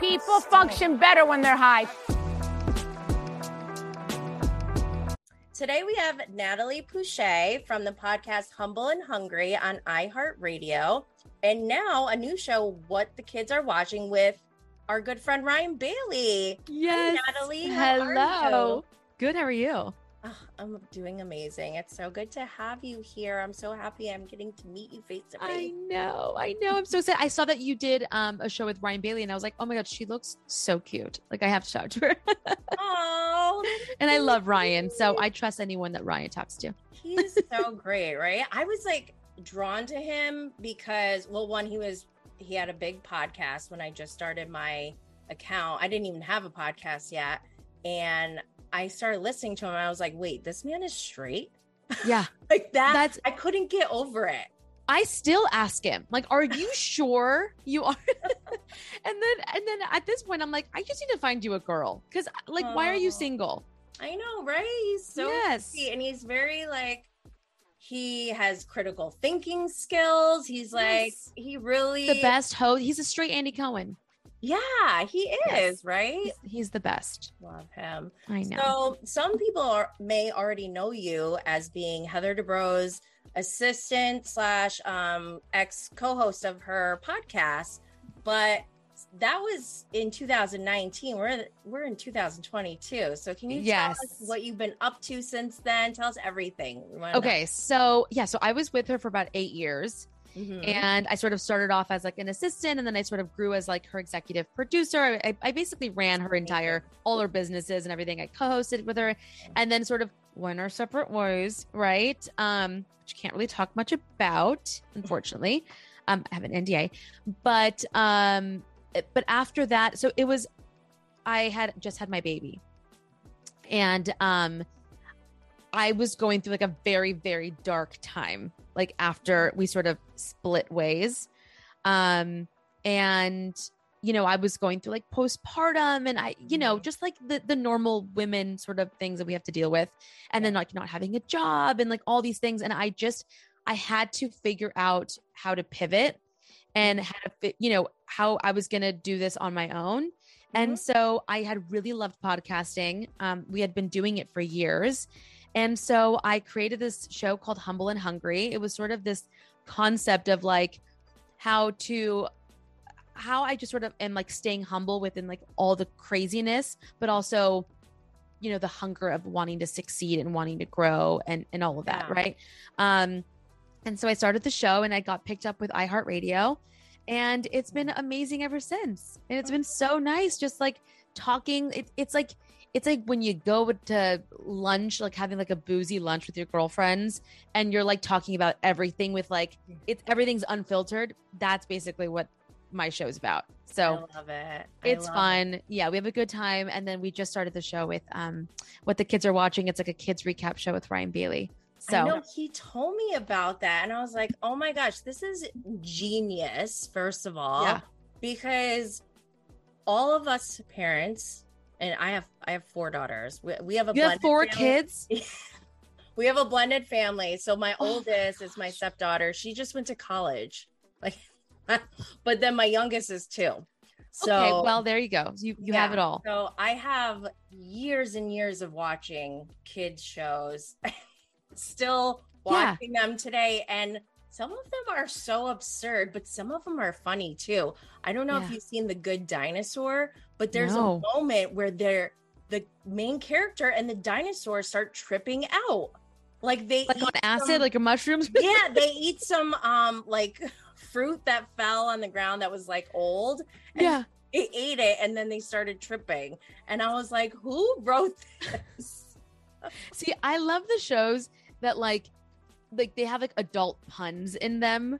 People function better when they're high. Today we have Natalie Puche from the podcast Humble and Hungry on iHeartRadio. And now a new show, What the Kids Are Watching with our good friend Ryan Bailey. Yes. Hi, Natalie. How Hello. Good. How are you? Oh, I'm doing amazing. It's so good to have you here. I'm so happy I'm getting to meet you face to face. I know. I know. I'm so sad. I saw that you did um, a show with Ryan Bailey, and I was like, oh my god, she looks so cute. Like I have to talk to her. Oh, and I love Ryan, so I trust anyone that Ryan talks to. he's so great, right? I was like drawn to him because, well, one, he was he had a big podcast when I just started my account. I didn't even have a podcast yet, and I started listening to him. I was like, wait, this man is straight. Yeah. Like that. That's I couldn't get over it. I still ask him, like, are you sure you are? and then and then at this point, I'm like, I just need to find you a girl. Cause like, why are you Oh. single? I know, right? He's so Yes. and he's very like he has critical thinking skills. He's like Yes. he really The best host. He's a straight Andy Cohen. Yeah, he is, Yes. right? He's, he's the best. Love him. I know. So some people are, may already know you as being Heather Dubrow's assistant slash um, ex co-host of her podcast, but that was in 2019. We're we're in 2022. So can you Yes. tell us what you've been up to since then? Tell us everything. Wanna know. okay, so yeah, so I was with her for about eight years. Mhm. and I sort of started off as like an assistant, and then I sort of grew as like her executive producer. I, I, basically ran her entire all her businesses and everything. I co-hosted with her, and then sort of went our separate ways, right? Um, which I can't really talk much about, unfortunately. um, I have an NDA, but um, but after that, so it was, I had just had my baby, and um, I was going through like a very very dark time like after we sort of split ways. Um and you know i was going through like postpartum and i you know just like the the normal women sort of things that we have to deal with. And then like not having a job and like all these things. And i just i had to figure out how to pivot and how to fit you know how i was going to do this on my own. And Mhm. so i had really loved podcasting. Um, we had been doing it for years and so I created this show called Humble and Hungry. It was sort of this concept of like how to how I just sort of am like staying humble within like all the craziness, but also you know the hunger of wanting to succeed and wanting to grow and and all of that, Yeah. right? Um and so I started the show and I got picked up with iHeartRadio and it's been amazing ever since. And it's been so nice just like talking it, it's like it's like when you go to lunch like having like a boozy lunch with your girlfriends and you're like talking about everything with like it's everything's unfiltered that's basically what my show's about so I love it. I it's love fun yeah we have a good time and then we just started the show with um what the kids are watching it's like a kids recap show with ryan bailey I know so he told me about that, and I was like, "Oh my gosh, this is genius!" First of all, Yeah. because all of us parents, and I have I have four daughters. We, we have a you have four family. kids We have a blended family. So my Oh my oldest is my stepdaughter. She just went to college, like, but then my youngest is two. So okay well there you go you you have it all So I have years and years of watching kids shows, still Yeah. watching them today, and some of them are so absurd, but some of them are funny too. I don't know if you've seen The Good Dinosaur, but there's No. a moment where they're the main character and the dinosaurs start tripping out, like they like on acid some- like mushrooms yeah, they eat some um like fruit that fell on the ground that was like old. and yeah they ate it and then they started tripping and i was like who wrote this See, I love the shows that like like they have like adult puns in them,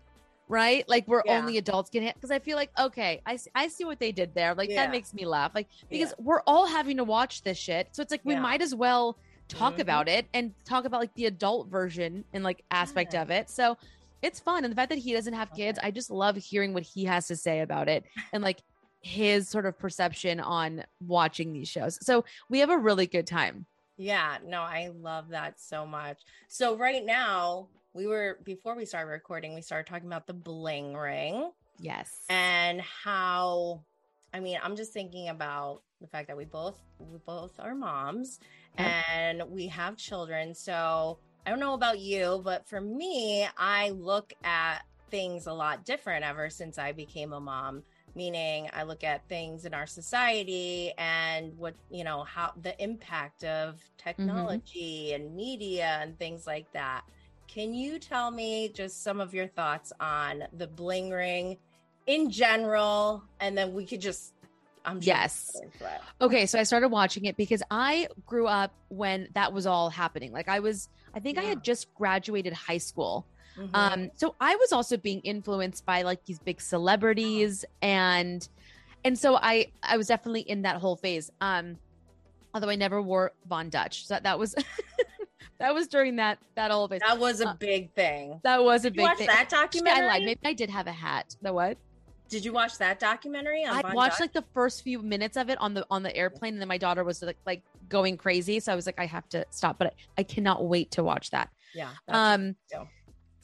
right? Like where Yeah. only adults can hit because I feel like okay, I see, I see what they did there. Like Yeah. that makes me laugh. Like because Yeah. we're all having to watch this shit. So it's like we might as well talk Mhm. about it and talk about like the adult version and like aspect of it. So it's fun. And the fact that he doesn't have kids, I just love hearing what he has to say about it and like his sort of perception on watching these shows. So we have a really good time. Yeah no i love that so much so right now we were before we started recording we started talking about the bling ring Yes. and how I mean, I'm just thinking about the fact that we both we both are moms Yep. and we have children. So I don't know about you, but for me, I look at things a lot different ever since I became a mom. Meaning, I look at things in our society and what, you know, how the impact of mm-hmm. technology and media and things like that. Can you tell me just some of your thoughts on the bling ring in general? And then we could just, I'm sure Yes. we'll get into it. Okay, so I started watching it because I grew up when that was all happening. Like I was, I think I had just graduated high school. Mhm. Um, so I was also being influenced by like these big celebrities and and so I I was definitely in that whole phase. Um, although I never wore Von Dutch. So that, that was that was during that that whole phase. that was a uh, big thing. That was a Did big you watch thing. that documentary. I lied. Maybe I did have a hat. The what? Did you watch that documentary? On I Von watched Dutch? like the first few minutes of it on the on the airplane, and then my daughter was like like going crazy. So I was like, I have to stop. But I, I cannot wait to watch that. yeah. Um, too.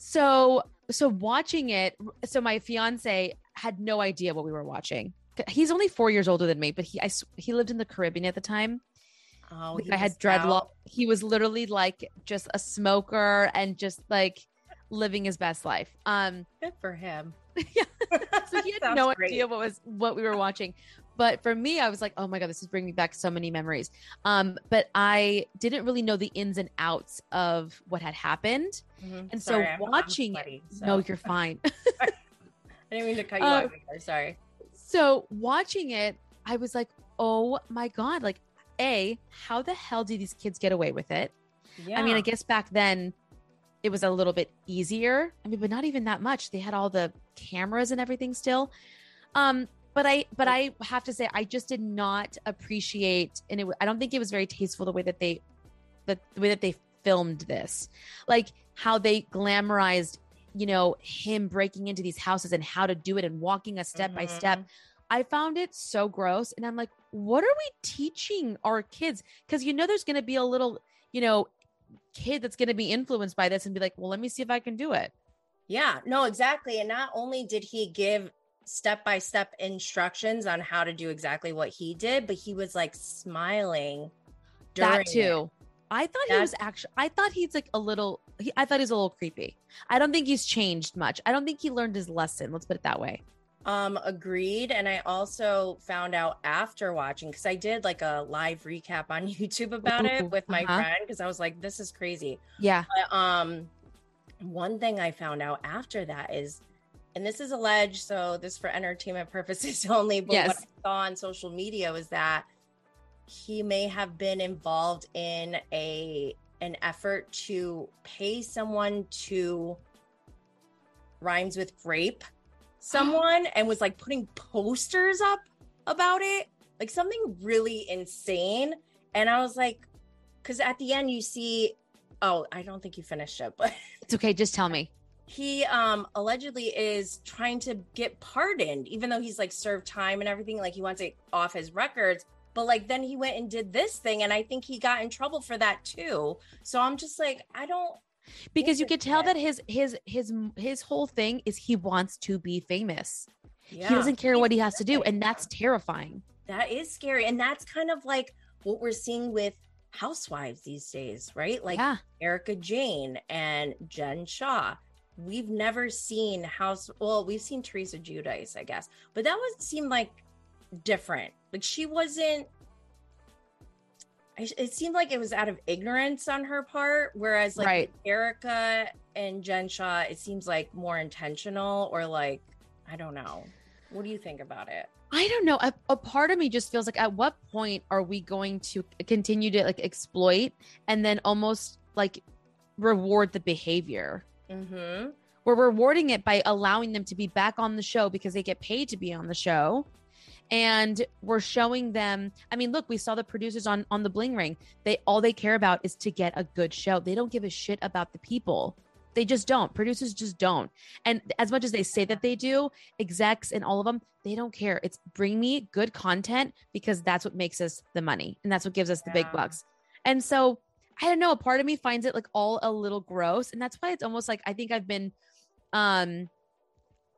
So so watching it. So my fiance had no idea what we were watching. He's only four years older than me, but he I, he lived in the Caribbean at the time. oh, he I had dreadlock. He was literally like just a smoker and just like living his best life. Um, Good for him. Yeah. so he had no great. idea what was what we were watching but for me i was like oh my god this is bringing me back so many memories um but i didn't really know the ins and outs of what had happened Mhm. And Sorry, so I'm- I'm watching it- sweaty, so- no you're fine I didn't mean to cut you Uh, off. either, Sorry. so watching it i was like oh my god like a how the hell do these kids get away with it Yeah. i mean i guess back then it was a little bit easier i mean but not even that much they had all the cameras and everything still um but i but i have to say i just did not appreciate and it i don't think it was very tasteful the way that they the, the way that they filmed this like how they glamorized you know him breaking into these houses and how to do it and walking a step by step Mhm. I found it so gross. And I'm like, what are we teaching our kids? Because you know, there's going to be a little, you know, kid that's going to be influenced by this and be like, well, let me see if I can do it. Yeah, no, exactly. And not only did he give step by step instructions on how to do exactly what he did, but he was like smiling. during that it. too. I thought he was actually, I thought he's like a little, he, I thought he's a little creepy. I don't think he's changed much. I don't think he learned his lesson. Let's put it that way. Um, agreed. And I also found out after watching because I did like a live recap on YouTube about Ooh, it with my uh-huh. friend because I was like, this is crazy. Yeah. But um one thing I found out after that is and this is alleged, so this for entertainment purposes only, but what I saw on social media was that he may have been involved in a an effort to pay someone to rhymes with rape someone and was like putting posters up about it like something really insane and i was like because at the end you see oh i don't think you finished it but It's okay. Just tell me. He um allegedly is trying to get pardoned even though he's like served time and everything like he wants it off his records but like then he went and did this thing and i think he got in trouble for that too so i'm just like i don't Because you could tell that his, his, his, his whole thing is he wants to be famous. yeah He doesn't care what he has to do. And that's terrifying. that is scary and that's kind of like what we're seeing with housewives these days right like yeah. erika jayne and jen shah we've never seen house well we've seen teresa giudice i guess but that was seemed like different like she wasn't it seemed like it was out of ignorance on her part whereas like Right. erika and jen shah it seems like more intentional or like i don't know what do you think about it I don't know. A, a part of me just feels like at what point are we going to continue to like exploit and then almost like reward the behavior? Mm-hmm We're rewarding it by allowing them to be back on the show because they get paid to be on the show. And we're showing them. I mean, look, we saw the producers on on the Bling Ring. They all they care about is to get a good show. They don't give a shit about the people. They just don't. Producers just don't. And as much as they say that they do, execs and all of them, they don't care. It's bring me good content because that's what makes us the money and that's what gives us the big bucks. And so I don't know, a part of me finds it like all a little gross. And that's why it's almost like I think I've been um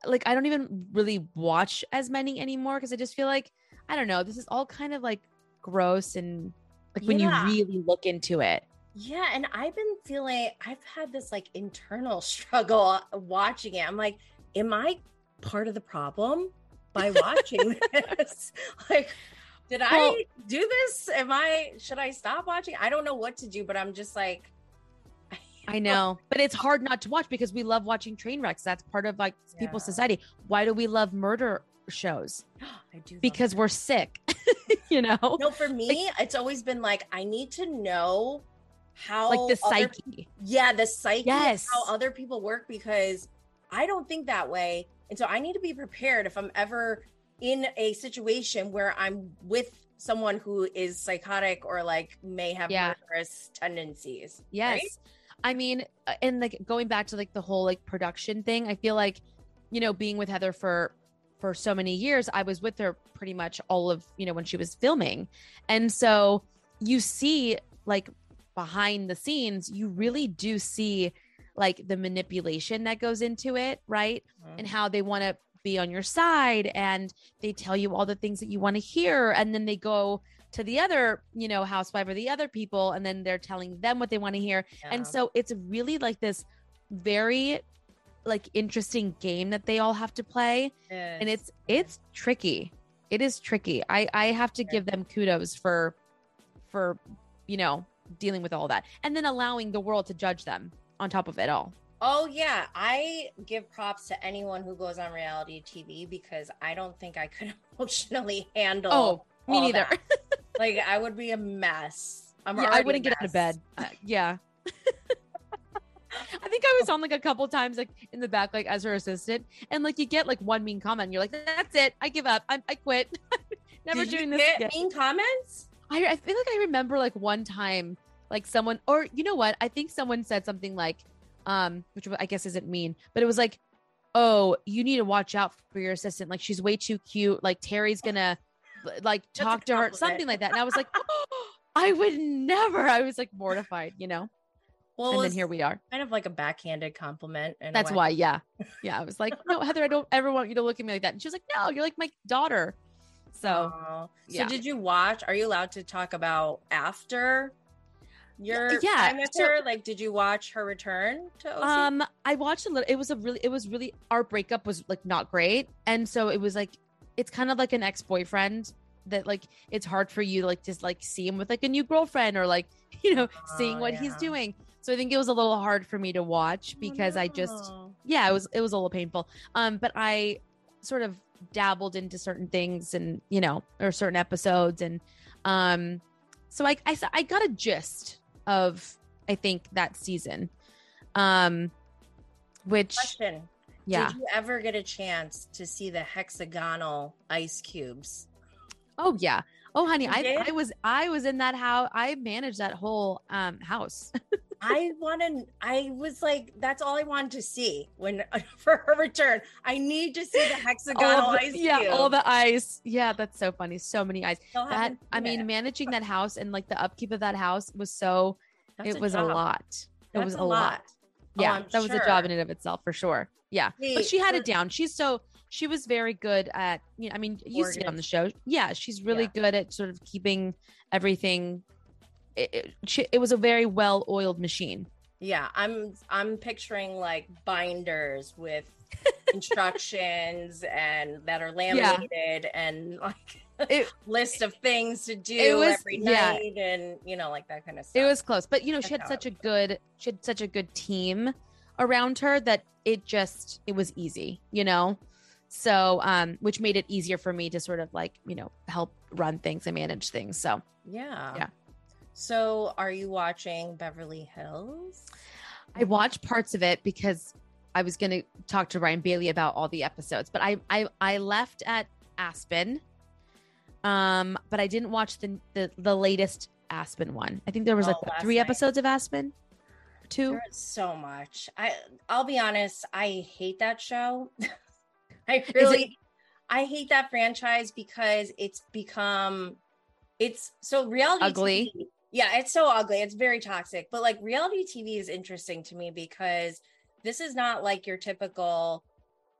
like I don't even really watch as many anymore because I just feel like I don't know. This is all kind of like gross and like when Yeah. you really look into it. Yeah, and I've been feeling I've had this like internal struggle watching it. I'm like, am I part of the problem by watching this? like, did Well- I do this? Am I should I stop watching? I don't know what to do, but I'm just like I know, but it's hard not to watch because we love watching train wrecks. That's part of like people's society. Why do we love murder shows? I do Because we're sick, you know, no for me, it's always been like I need to know how like the other- psyche. yeah, the psyche Yes. how other people work because I don't think that way. And so I need to be prepared if I'm ever in a situation where I'm with someone who is psychotic or like may have Yeah. murderous tendencies. Yes. right? I mean, uh, and like going back to like the whole like production thing, I feel like, you know, being with Heather for for so many years, I was with her pretty much all of, you know, when she was filming. And so you see like behind the scenes, you really do see like the manipulation that goes into it, right? and how they want to be on your side and they tell you all the things that you want to hear and then they go to the other you know housewife or the other people and then they're telling them what they want to hear. And so it's really like this very like interesting game that they all have to play and it's it's tricky. It is tricky. I i have to give them kudos for for you know dealing with all that and then allowing the world to judge them on top of it all Oh yeah, I give props to anyone who goes on reality TV because I don't think I could emotionally handle. oh me neither like I would be a mess. I'm yeah, I wouldn't get out of bed. Uh, yeah. I think I was on like a couple times, like in the back, like as her assistant, and like you get like one mean comment, and you're like, "That's it, I give up, I'm, I quit, never Did doing this again." mean comments? I, I feel like I remember like one time, like someone, or you know what? I think someone said something like, um, which I guess isn't mean, but it was like, "Oh, you need to watch out for your assistant. Like she's way too cute. Like Terry's gonna like talk to her, something like that." And I was like, "I would never." I was like mortified, you know. Well, and then here we are. kind of like a backhanded compliment. That's why, yeah, yeah. I was like, "No, Heather, I don't ever want you to look at me like that." And she was like, "No, you're like my daughter." So so yeah. did you watch? Are you allowed to talk about after your yeah, time with so- her? Like, did you watch her return to OC? Um, I watched a little. It was a really, it was really. Our breakup was like not great, and so it was like, it's kind of like an ex boyfriend that like it's hard for you to like just like see him with like a new girlfriend or like you know seeing Oh, what he's doing. So I think it was a little hard for me to watch because I just Oh, yeah, it was it was a little painful. Um, but I sort of dabbled into certain things and you know or certain episodes and um, so I I, I got a gist of I think that season, um, which question. yeah Did you ever get a chance to see the hexagonal ice cubes? oh yeah oh honey You I did? I was I was in that house I managed that whole um house I want to. I was like, that's all I wanted to see when for her return. I need to see the hexagonal the, ice yeah cube. all the ice yeah that's so funny so many ice Still that I mean it. managing that house and like the upkeep of that house was so That's it was a job. lot it That's was a lot. Oh, Yeah, I'm that was a job in and of itself for sure. Yeah, but she had for- it down. She's so she was very good at. You know, I mean, you see it on the show. Yeah, she's really good at sort of keeping everything. It, it, was a very well oiled machine. Yeah, I'm I'm picturing like binders with instructions and that are laminated and like It- list of things to do was- every yeah. night and you know like that kind of stuff. It was close, but you know, she had such a good she had such a good team around her that it just it was easy, you know. So, um, which made it easier for me to sort of like you know help run things and manage things. So yeah. Yeah. So, are you watching Beverly Hills? I watched parts of it because I was going to talk to Ryan Bailey about all the episodes, but I I I left at Aspen, um, but I didn't watch the the, the latest Aspen one. I think there was Oh, like three night. episodes of Aspen, two. So much. I I'll be honest, I hate that show. I really I hate that franchise because it's become it's so reality Ugly. TV yeah, it's so ugly. It's very toxic. But like reality TV is interesting to me because this is not like your typical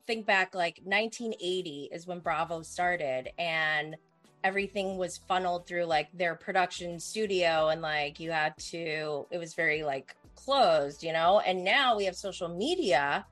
think back like 1980 is when Bravo started and everything was funneled through like their production studio and like you had to it was very like closed, you know? And now we have social media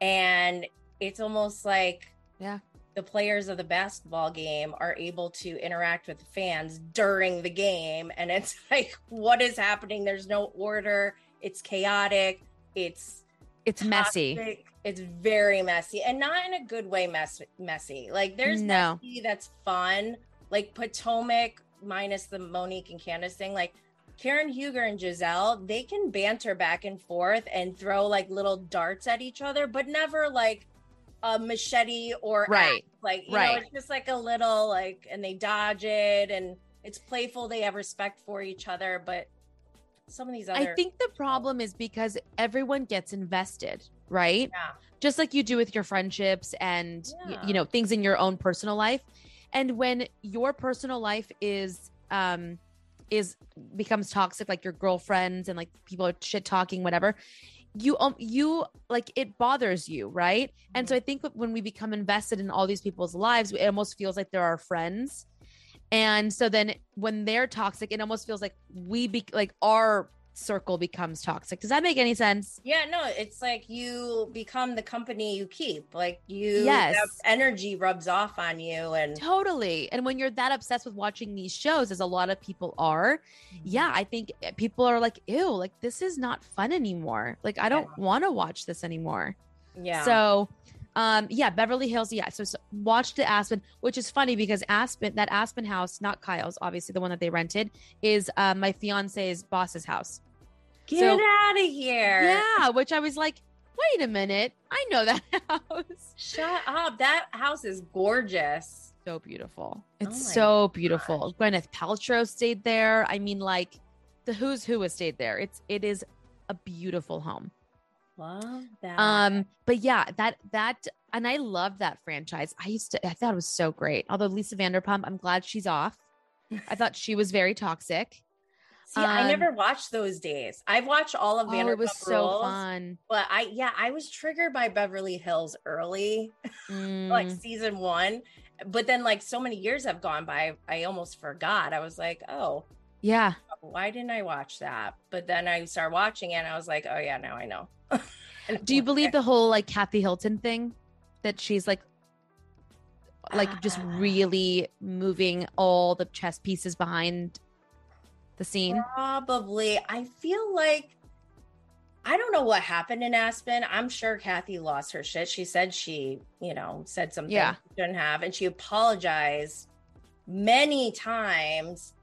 and it's almost like Yeah. The players of the basketball game are able to interact with fans during the game and it's like what is happening? There's no order. It's chaotic. It's It's messy. It's very messy and not in a good way mess messy. Like there's No. messy that's fun. Like Potomac minus the Monique and Candace thing. Like Karen Huger and Gizelle, they can banter back and forth and throw like little darts at each other, but never like a machete or Right. axe. Like you know, Right. it's just like a little like and they dodge it and it's playful. They have respect for each other, but some of these other I think the problem is because everyone gets invested, right? Yeah. Just like you do with your friendships and y- you know things in your own personal life. And when your personal life is um is becomes toxic like your girlfriends and like people are shit talking whatever, you um you like it bothers you, right? And so I think when we become invested in all these people's lives, it almost feels like they're our friends. And so then when they're toxic, it almost feels like we be like our circle becomes toxic. Does that make any sense? Yeah, no, it's like you become the company you keep. Like you Yes. energy rubs off on you and Totally. And when you're that obsessed with watching these shows, as a lot of people are, mm-hmm. yeah, I think people are like, ew, like this is not fun anymore. Like I don't want to watch this anymore. yeah. So, um, yeah, Beverly Hills. Yeah. So, so watch the Aspen, which is funny because Aspen, that Aspen house, not Kyle's, obviously the one that they rented, is uh, my fiance's boss's house. Get so- out of here. Yeah. Which I was like, wait a minute. I know that house. Shut up. That house is gorgeous. So beautiful. It's Oh so beautiful. Gwyneth Paltrow stayed there. I mean, like the who's who has stayed there. It's, it is a beautiful home. Love that. Um, but yeah, that that and I love that franchise. I used to I thought it was so great. Although Lisa Vanderpump, I'm glad she's off. I thought she was very toxic. See, I um, never watched those days. I've watched all of Oh, Vanderpump it was so Rules, fun. but I yeah, I was triggered by Beverly Hills early, like Mm, season one. But then like so many years have gone by, I almost forgot. I was like, oh, yeah. why didn't I watch that? But then I started watching it and I was like, oh yeah, now I know. Do you believe the whole like Kathy Hilton thing? That she's like like just really moving all the chess pieces behind the scene. Probably. I feel like I don't know what happened in Aspen. I'm sure Kathy lost her shit. She said she, you know, said something Yeah. she shouldn't have, and she apologized many times.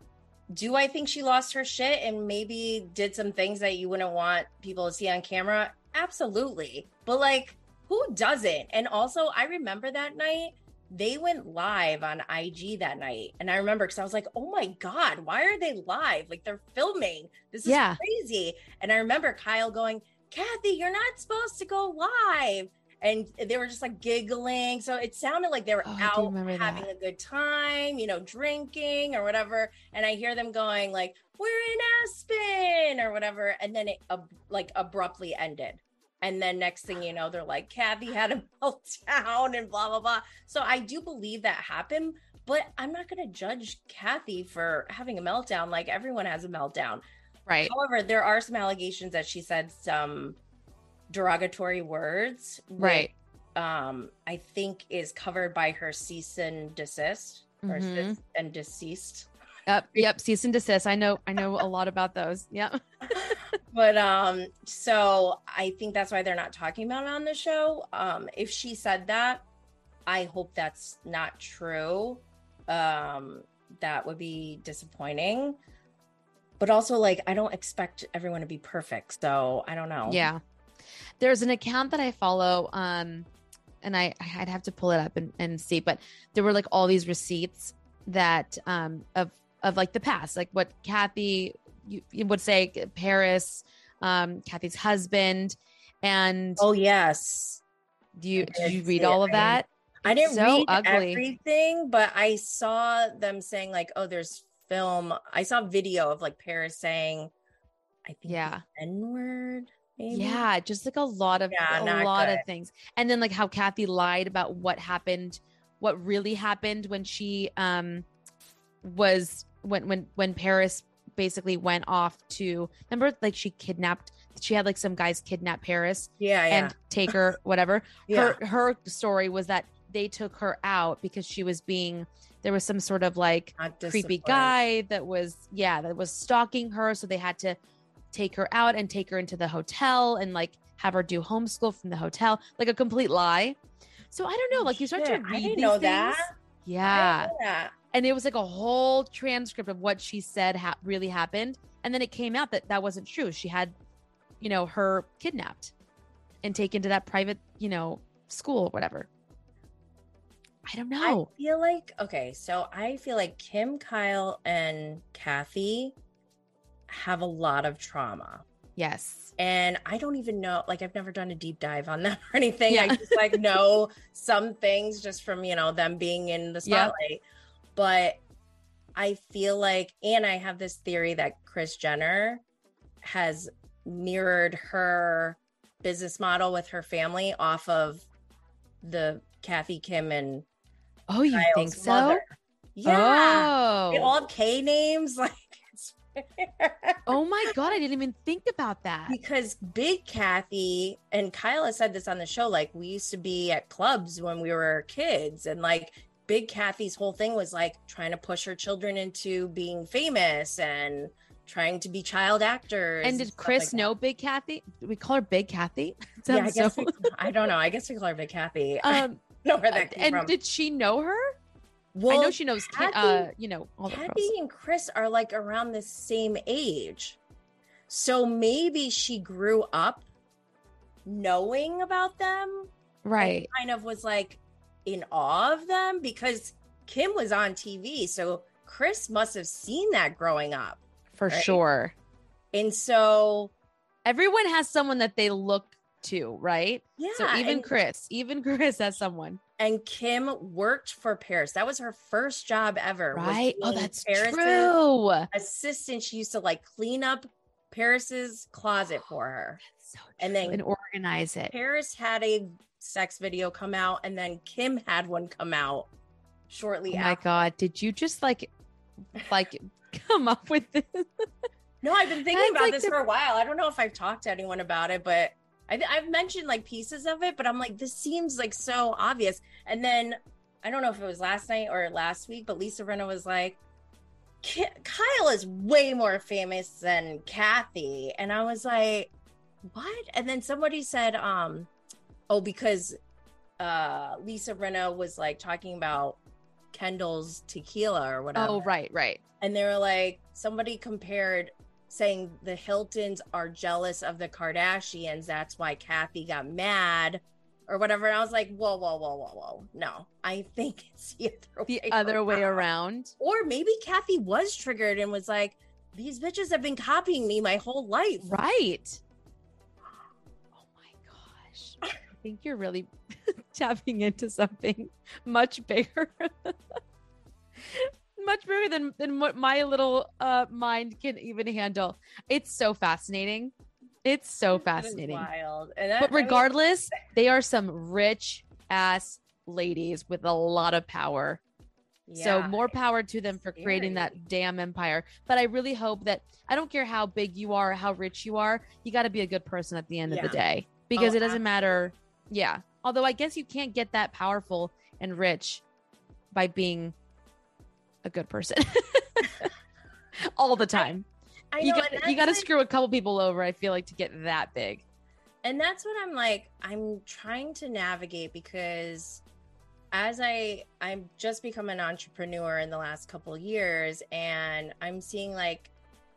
Do I think she lost her shit and maybe did some things that you wouldn't want people to see on camera? Absolutely. But like, who doesn't? And also, I remember that night they went live on IG that night. And I remember because I was like, oh my God, why are they live? Like they're filming. This is Yeah. crazy. And I remember Kyle going, Kathy, you're not supposed to go live. And they were just like giggling. So it sounded like they were Oh, out having that. a good time, you know, drinking or whatever. And I hear them going like, we're in Aspen or whatever. And then it ab- like abruptly ended. And then next thing you know, they're like, Kathy had a meltdown and blah, blah, blah. So I do believe that happened, but I'm not going to judge Kathy for having a meltdown. Like everyone has a meltdown. Right. However, there are some allegations that she said some derogatory words. which, Right. Um, I think is covered by her cease and desist or Mhm. cease and deceased. Yep. Yep. Cease and desist. I know. I know a lot about those. Yep. but um so i think that's why they're not talking about it on the show um if she said that i hope that's not true um that would be disappointing but also like i don't expect everyone to be perfect so i don't know Yeah. There's an account that I follow, um, and I I'd have to pull it up and, and see, but there were like all these receipts that um of of like the past, like what Kathy you, you would say Paris, um, Kathy's husband, and oh yes do you did you read all of that? i didn't so read ugly. everything but i saw them saying like oh there's film i saw video of like paris saying i think Yeah. n word maybe? Yeah, just like a lot of Yeah, a lot of things. And then like how Kathy lied about what happened, what really happened when she um was when when when Paris basically went off to remember like she kidnapped she had like some guys kidnap Paris Yeah, yeah. and take her whatever. yeah. Her her story was that they took her out because she was being there was some sort of like creepy guy that was yeah that was stalking her so they had to take her out and take her into the hotel and like have her do homeschool from the hotel. Like a complete lie. So i don't know like you start to read I didn't these know things. that. I yeah. didn't know that. and it was like a whole transcript of what she said ha- really happened. And then it came out that that wasn't true. She had you know her kidnapped and taken to that private you know school or whatever. I don't know. I feel like okay, so I feel like Kim, Kyle, and Kathy have a lot of trauma. yes And I don't even know, like I've never done a deep dive on them or anything. Yeah. I just like know some things just from, you know, them being in the spotlight. But I feel like, and I have this theory that Kris Jenner has mirrored her business model with her family off of the Kathy Kim and oh you Kyle's think so mother. Yeah. oh They all have K names. Like Oh my god, I didn't even think about that. because Big Kathy and Kyla said this on the show. Like we used to be at clubs when we were kids, and like Big Kathy's whole thing was like trying to push her children into being famous and trying to be child actors. And did Kris like know Big Kathy? Do we call her Big Kathy? Yeah, I guess so- we, I don't know. I guess we call her Big Kathy. Um, know where that came and from. did she know her? Well, I know she knows, Kathy- uh, you know, Kathy and Kris are like around the same age. So maybe she grew up knowing about them. Right. Kind of was like in awe of them because Kim was on TV. So Kris must have seen that growing up. For right. sure. And so, Everyone has someone that they look to, right? yeah. so even Kris, even Kris has someone. And Kim worked for Paris. That was her first job ever. Right? Oh, that's Paris's true. Assistant. She used to like clean up Paris's closet for her. So And then- and organize it. Paris had a sex video come out, and then Kim had one come out Oh shortly my after. god, did you just like like come up with this? No, I've been thinking That's about like this the- for a while. I don't know if I've talked to anyone about it, but I, I've mentioned like pieces of it, but I'm like, this seems like so obvious. And then I don't know if it was last night or last week, but Lisa Rinna was like, Kyle is way more famous than Kathy. And I was like, what? And then somebody said, um, oh, because uh Lisa Rinna was like talking about Kendall's tequila or whatever Oh, right, right. and they were like somebody compared saying the Hiltons are jealous of the Kardashians. That's why Kathy got mad or whatever. And I was like, whoa, whoa, whoa, whoa, whoa. No, I think it's the other The way other way around. Or maybe Kathy was triggered and was like, these bitches have been copying me my whole life. Right. Oh my gosh. I think you're really tapping into something much bigger. Much bigger than than what my little uh mind can even handle. It's so fascinating. It's so fascinating. wild. And that, But I mean, regardless, they are some rich ass ladies with a lot of power. So more power to them for creating that damn empire. But I really hope that I don't care how big you are, how rich you are, you got to be a good person at the end of the day because Oh, it doesn't matter. Yeah. Although I guess you can't get that powerful and rich by being a good person all the time. I you know, got you got to like- screw a couple people over. I feel like to get that big. and that's what i'm like i'm trying to navigate because as i i'm just become an entrepreneur in the last couple years and i'm seeing like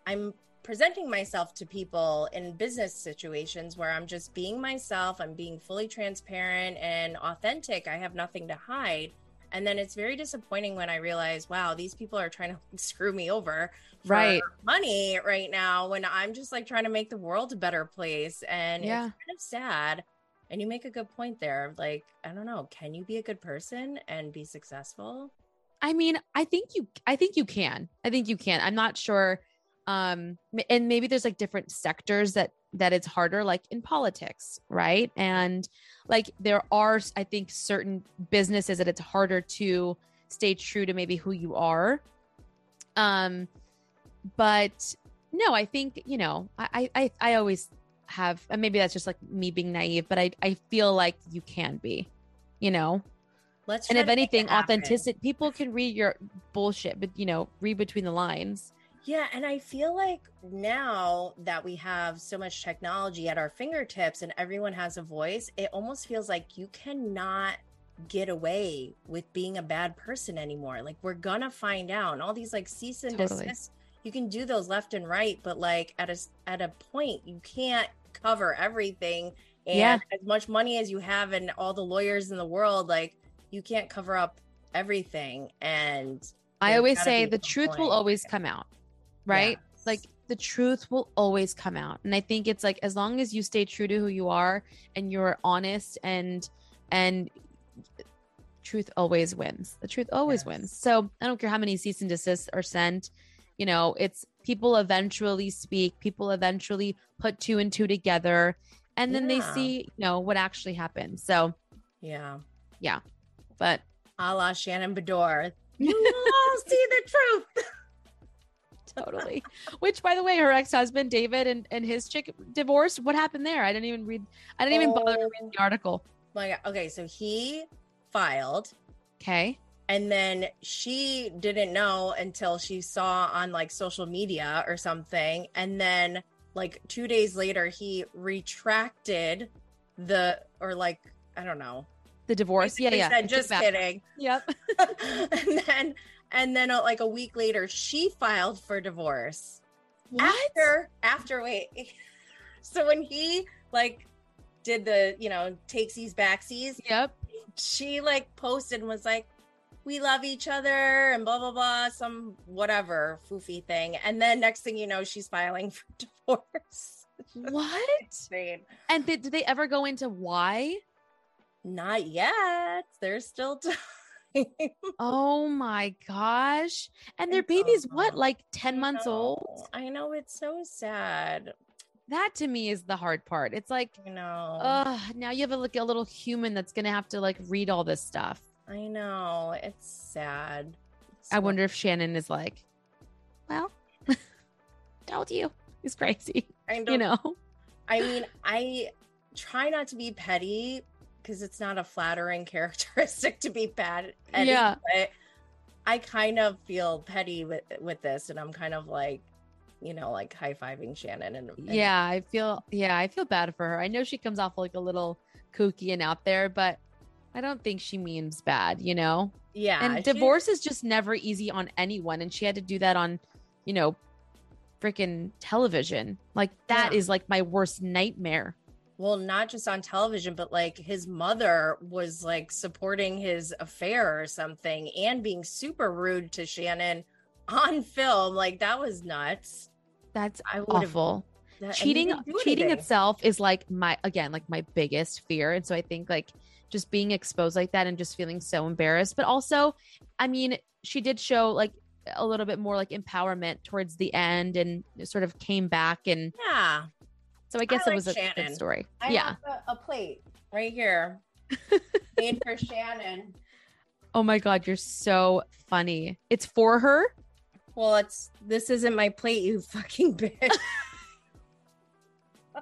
i'm presenting myself to people in business situations where i'm just being myself i'm being fully transparent and authentic i have nothing to hide and then it's very disappointing when i realize wow these people are trying to screw me over for Right. money right now when I'm just like trying to make the world a better place. And Yeah. it's kind of sad. And you make a good point there. Like, I don't know, can you be a good person and be successful? I mean, I think you I think you can. I think you can. I'm not sure um and maybe there's like different sectors that that it's harder like in politics right? And like there are i think certain businesses that it's harder to stay true to maybe who you are. Um but no i think you know i i i always have and maybe that's just like me being naive but i i feel like you can be you know? Let's and if to make it anything authenticity people can read your bullshit but you know read between the lines Yeah, and I feel like now that we have so much technology at our fingertips and everyone has a voice, it almost feels like you cannot get away with being a bad person anymore. Like we're gonna find out. And all these like cease and Totally. desist, you can do those left and right, but like at a at a point, you can't cover everything. And Yeah. as much money as you have and all the lawyers in the world, like you can't cover up everything. And i always say the truth will point. always come out right Yes. like the truth will always come out and i think it's like as long as you stay true to who you are and you're honest and and truth always wins the truth always Yes. wins so i don't care how many cease and desists are sent you know it's people eventually speak people eventually put two and two together and then they see you know what actually happened so yeah. yeah. but a la Shannon Beador. You all see the truth. totally. Which by the way her ex-husband david and, and his chick divorced. What happened there? I didn't even read i didn't even bother to read the oh. article. Oh my God. Okay, so he filed, okay. And then she didn't know until she saw on like social media or something, and then like two days later, he retracted the or like I don't know. the divorce? Yeah yeah. said, just kidding. yep. And then and then uh, like a week later, she filed for divorce. what? After after wait. So when he like did the you know takesies backsies yep. she like posted and was like we love each other and blah blah blah some whatever foofy thing. And then next thing you know she's filing for divorce. What? Insane. and did, did they ever go into why? Not yet. There's still time oh my gosh. And their I baby's what like 10 I months know. old? I know. It's so sad. That to me is the hard part. It's like i know. uh now you have a, like a little human that's gonna have to like read all this stuff. I know. It's sad. I So- wonder if shannon is like well told you. He's crazy I you know? I mean, I try not to be petty because it's not a flattering characteristic to be bad. Petty, Yeah. But I kind of feel petty with with this, and I'm kind of like, you know, like high fiving Shannon and, and yeah i feel yeah i feel bad for her i know she comes off like a little kooky and out there but i don't think she means bad you know yeah. and she- divorce is just never easy on anyone and she had to do that on you know freaking television like that is Yeah. like my worst nightmare well, not just on television, but like his mother was like supporting his affair or something, and being super rude to Shannon on film. Like that was nuts. that's I awful cheating cheating itself is like my again like my biggest fear and so i think like just being exposed like that and just feeling so embarrassed but also i mean she did show like a little bit more like empowerment towards the end and sort of came back and Yeah. So i guess it like was a Shannon. good story I yeah have a, a plate right here made for Shannon. oh my god you're so funny it's for her Well, it's this isn't my plate, you fucking bitch. you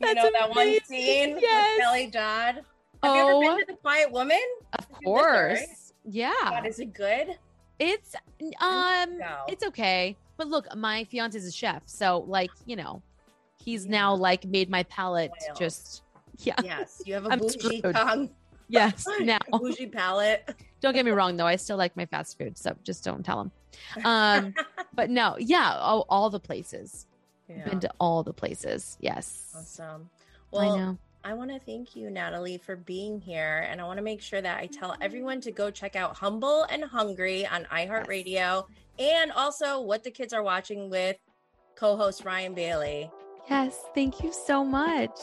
That's know that one scene Yes. with Kelly Dodd? Have you oh ever been to the Quiet Woman? of there, course right? yeah God, is it good? it's um it's okay but look my fiance is a chef so like you know he's Yeah. now like made my palate just yeah Yes, you have a I'm bougie screwed. tongue, yes now bougie palate. don't get me wrong though i still like my fast food so just don't tell him um but no yeah all, all the places Yeah, been to all the places yes awesome. Well, know I want to thank you, Natalie, for being here. And I want to make sure that I tell everyone to go check out Humble and Hungry on iHeartRadio and also what the kids are watching with co host Ryan Bailey. Yes thank you so much